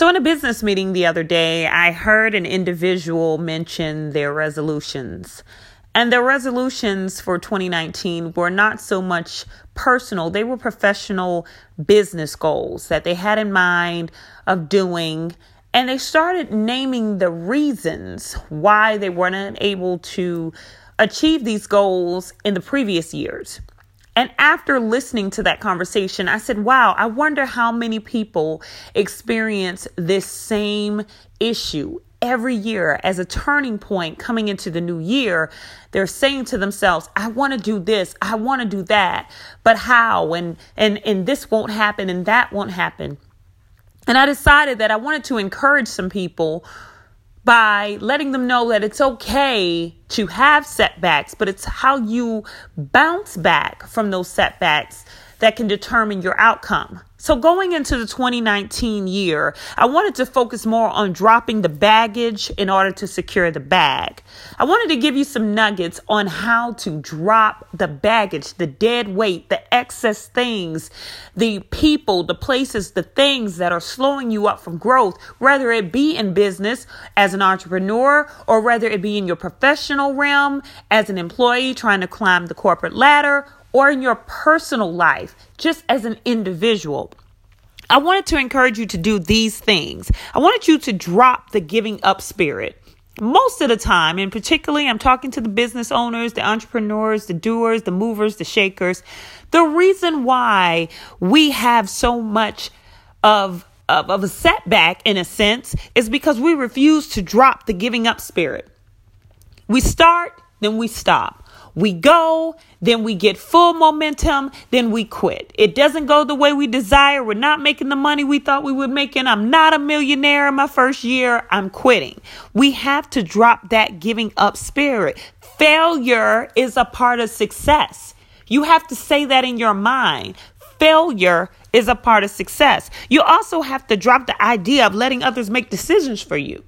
So, in a business meeting the other day, I heard an individual mention their resolutions. And their resolutions for 2019 were not so much personal, they were professional business goals that they had in mind of doing. And they started naming the reasons why they weren't able to achieve these goals in the previous years. And after listening to that conversation, I said, wow, I wonder how many people experience this same issue every year as a turning point coming into the new year. They're saying to themselves, I want to do this, I want to do that, but how? And, and, and this won't happen and that won't happen. And I decided that I wanted to encourage some people by letting them know that it's okay to have setbacks, but it's how you bounce back from those setbacks that can determine your outcome. So, going into the 2019 year, I wanted to focus more on dropping the baggage in order to secure the bag. I wanted to give you some nuggets on how to drop the baggage, the dead weight, the excess things, the people, the places, the things that are slowing you up from growth, whether it be in business as an entrepreneur or whether it be in your professional realm as an employee trying to climb the corporate ladder or in your personal life, just as an individual. I wanted to encourage you to do these things. I wanted you to drop the giving up spirit. Most of the time, and particularly, I'm talking to the business owners, the entrepreneurs, the doers, the movers, the shakers. The reason why we have so much of of, of a setback in a sense is because we refuse to drop the giving up spirit. We start, then we stop. We go, then we get full momentum, then we quit. It doesn't go the way we desire. We're not making the money we thought we make, and I'm not a millionaire in my first year. I'm quitting. We have to drop that giving up spirit. Failure is a part of success. You have to say that in your mind. Failure is a part of success. You also have to drop the idea of letting others make decisions for you.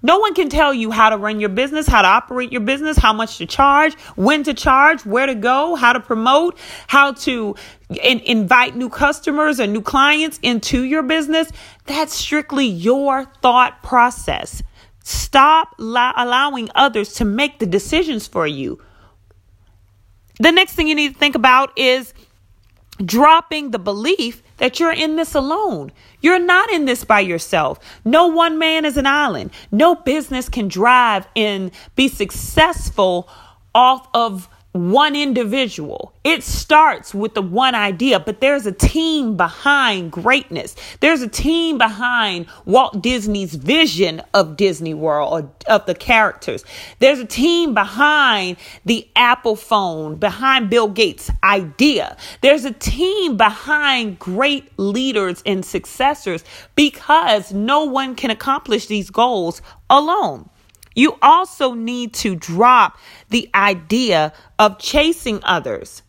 No one can tell you how to run your business, how to operate your business, how much to charge, when to charge, where to go, how to promote, how to in- invite new customers and new clients into your business. That's strictly your thought process. Stop la- allowing others to make the decisions for you. The next thing you need to think about is dropping the belief that you're in this alone. You're not in this by yourself. No one man is an island. No business can drive and be successful off of one individual. It starts with the one idea, but there's a team behind greatness. There's a team behind Walt Disney's vision of Disney World or of the characters. There's a team behind the Apple phone, behind Bill Gates' idea. There's a team behind great leaders and successors because no one can accomplish these goals alone. You also need to drop the idea of chasing others.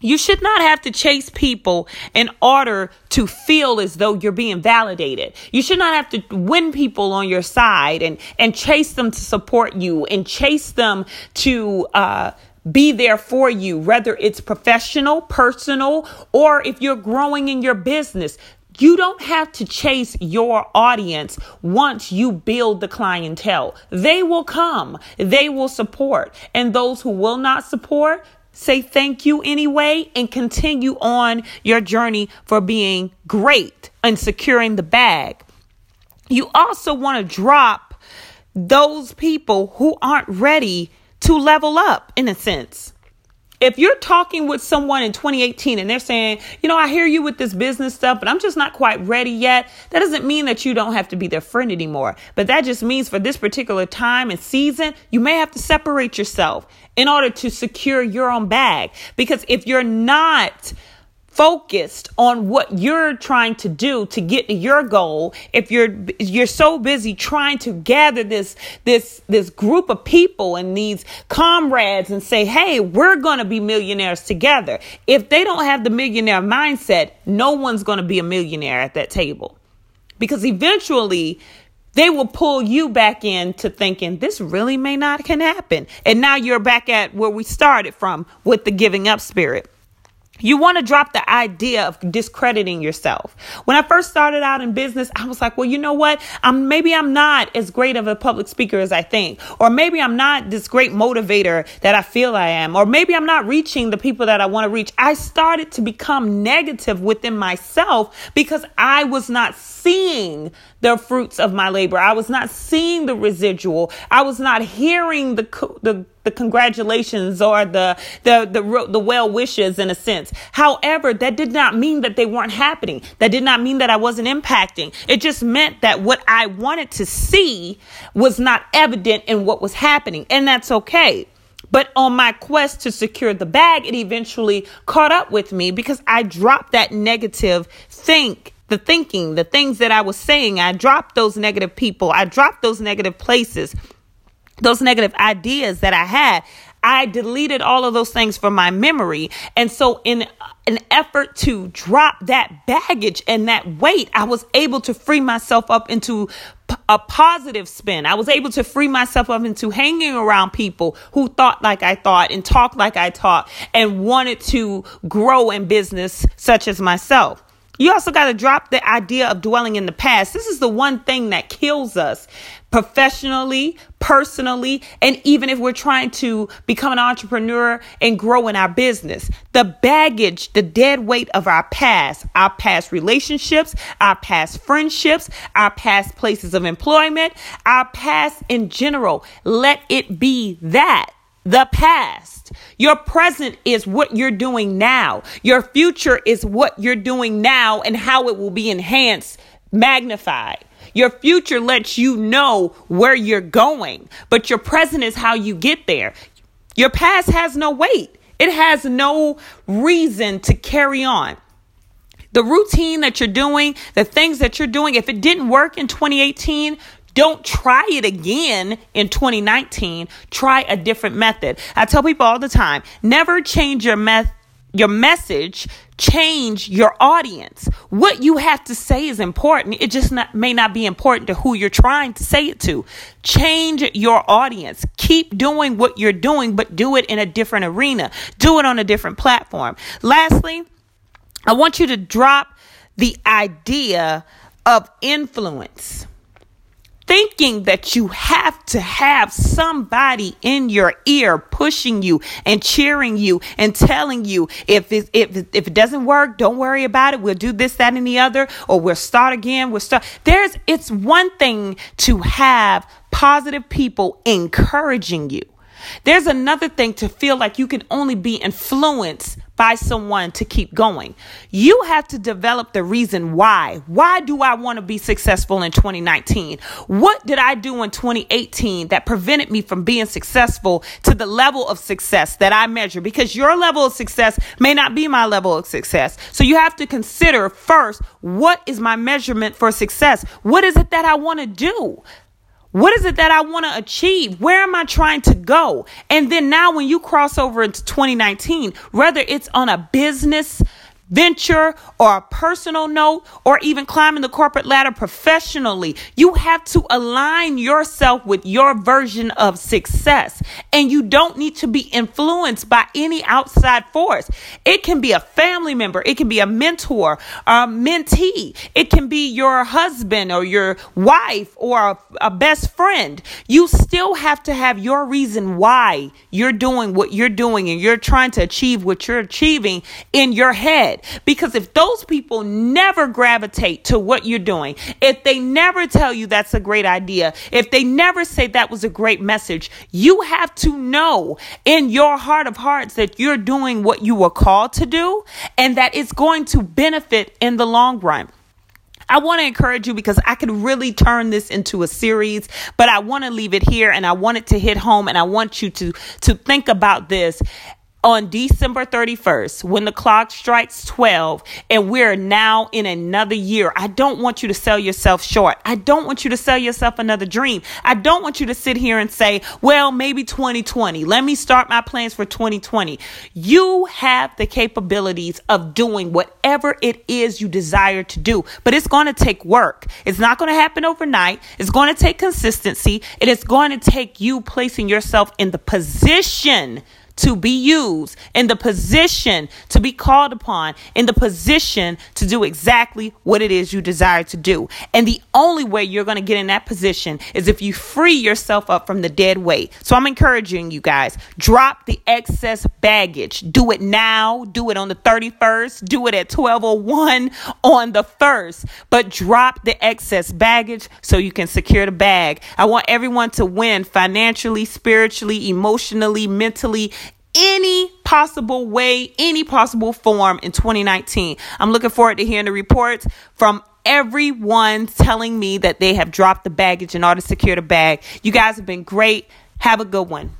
You should not have to chase people in order to feel as though you're being validated. You should not have to win people on your side and, and chase them to support you and chase them to, uh, be there for you, whether it's professional, personal, or if you're growing in your business. You don't have to chase your audience once you build the clientele. They will come, they will support. And those who will not support, say thank you anyway and continue on your journey for being great and securing the bag. You also want to drop those people who aren't ready to level up in a sense if you're talking with someone in 2018 and they're saying, you know, I hear you with this business stuff, but I'm just not quite ready yet, that doesn't mean that you don't have to be their friend anymore. But that just means for this particular time and season, you may have to separate yourself in order to secure your own bag. Because if you're not focused on what you're trying to do to get to your goal. If you're you're so busy trying to gather this this this group of people and these comrades and say hey we're going to be millionaires together. If they don't have the millionaire mindset no one's going to be a millionaire at that table. Because eventually they will pull you back into thinking this really may not can happen. And now you're back at where we started from with the giving up spirit You want to drop the idea of discrediting yourself. When I first started out in business, I was like, well, you know what? I'm maybe I'm not as great of a public speaker as I think, or maybe I'm not this great motivator that I feel I am, or maybe I'm not reaching the people that I want to reach. I started to become negative within myself because I was not seeing the fruits of my labor. I was not seeing the residual. I was not hearing the the the congratulations or the the the, the well wishes in a sense. However, that did not mean that they weren't happening. That did not mean that I wasn't impacting. It just meant that what I wanted to see was not evident in what was happening, and that's okay. But on my quest to secure the bag, it eventually caught up with me because I dropped that negative think the thinking, the things that I was saying. I dropped those negative people. I dropped those negative places, those negative ideas that I had. I deleted all of those things from my memory. And so, in an effort to drop that baggage and that weight, I was able to free myself up into a positive spin. I was able to free myself up into hanging around people who thought like I thought and talked like I talked and wanted to grow in business, such as myself. You also got to drop the idea of dwelling in the past. This is the one thing that kills us professionally, personally, and even if we're trying to become an entrepreneur and grow in our business. The baggage, the dead weight of our past, our past relationships, our past friendships, our past places of employment, our past in general. Let it be that the past. Your present is what you're doing now. Your future is what you're doing now and how it will be enhanced, magnified. Your future lets you know where you're going, but your present is how you get there. Your past has no weight, it has no reason to carry on. The routine that you're doing, the things that you're doing, if it didn't work in 2018, don't try it again in 2019. Try a different method. I tell people all the time, never change your method your message change your audience. What you have to say is important. It just not, may not be important to who you're trying to say it to. Change your audience. Keep doing what you're doing, but do it in a different arena. Do it on a different platform. Lastly, I want you to drop the idea of influence thinking that you have to have somebody in your ear pushing you and cheering you and telling you if it, if, if it doesn't work, don't worry about it. We'll do this, that, and the other, or we'll start again. We'll start. There's, it's one thing to have positive people encouraging you. There's another thing to feel like you can only be influenced by someone to keep going. You have to develop the reason why. Why do I want to be successful in 2019? What did I do in 2018 that prevented me from being successful to the level of success that I measure? Because your level of success may not be my level of success. So you have to consider first, what is my measurement for success? What is it that I want to do? What is it that I want to achieve? Where am I trying to go? And then now, when you cross over into 2019, whether it's on a business venture or a personal note or even climbing the corporate ladder professionally. You have to align yourself with your version of success. And you don't need to be influenced by any outside force. It can be a family member, it can be a mentor, a mentee, it can be your husband or your wife or a, a best friend. You still have to have your reason why you're doing what you're doing and you're trying to achieve what you're achieving in your head. Because if those people never gravitate to what you're doing, if they never tell you that's a great idea, if they never say that was a great message, you have to know in your heart of hearts that you're doing what you were called to do and that it's going to benefit in the long run. I want to encourage you because I could really turn this into a series, but I want to leave it here and I want it to hit home and I want you to to think about this on December 31st, when the clock strikes 12 and we're now in another year, I don't want you to sell yourself short. I don't want you to sell yourself another dream. I don't want you to sit here and say, well, maybe 2020. Let me start my plans for 2020. You have the capabilities of doing whatever it is you desire to do, but it's going to take work. It's not going to happen overnight. It's going to take consistency. It is going to take you placing yourself in the position to be used, in the position to be called upon, in the position to do exactly what it is you desire to do. And the only way you're going to get in that position is if you free yourself up from the dead weight. So I'm encouraging you guys drop the excess baggage. Do it now. Do it on the 31st. Do it at 1201 on the 1st. But drop the excess baggage so you can secure the bag. I want everyone to win financially, spiritually, emotionally, mentally, any possible way, any possible form in 2019. I'm looking forward to hearing the reports from everyone telling me that they have dropped the baggage in order to secure the bag. You guys have been great. Have a good one.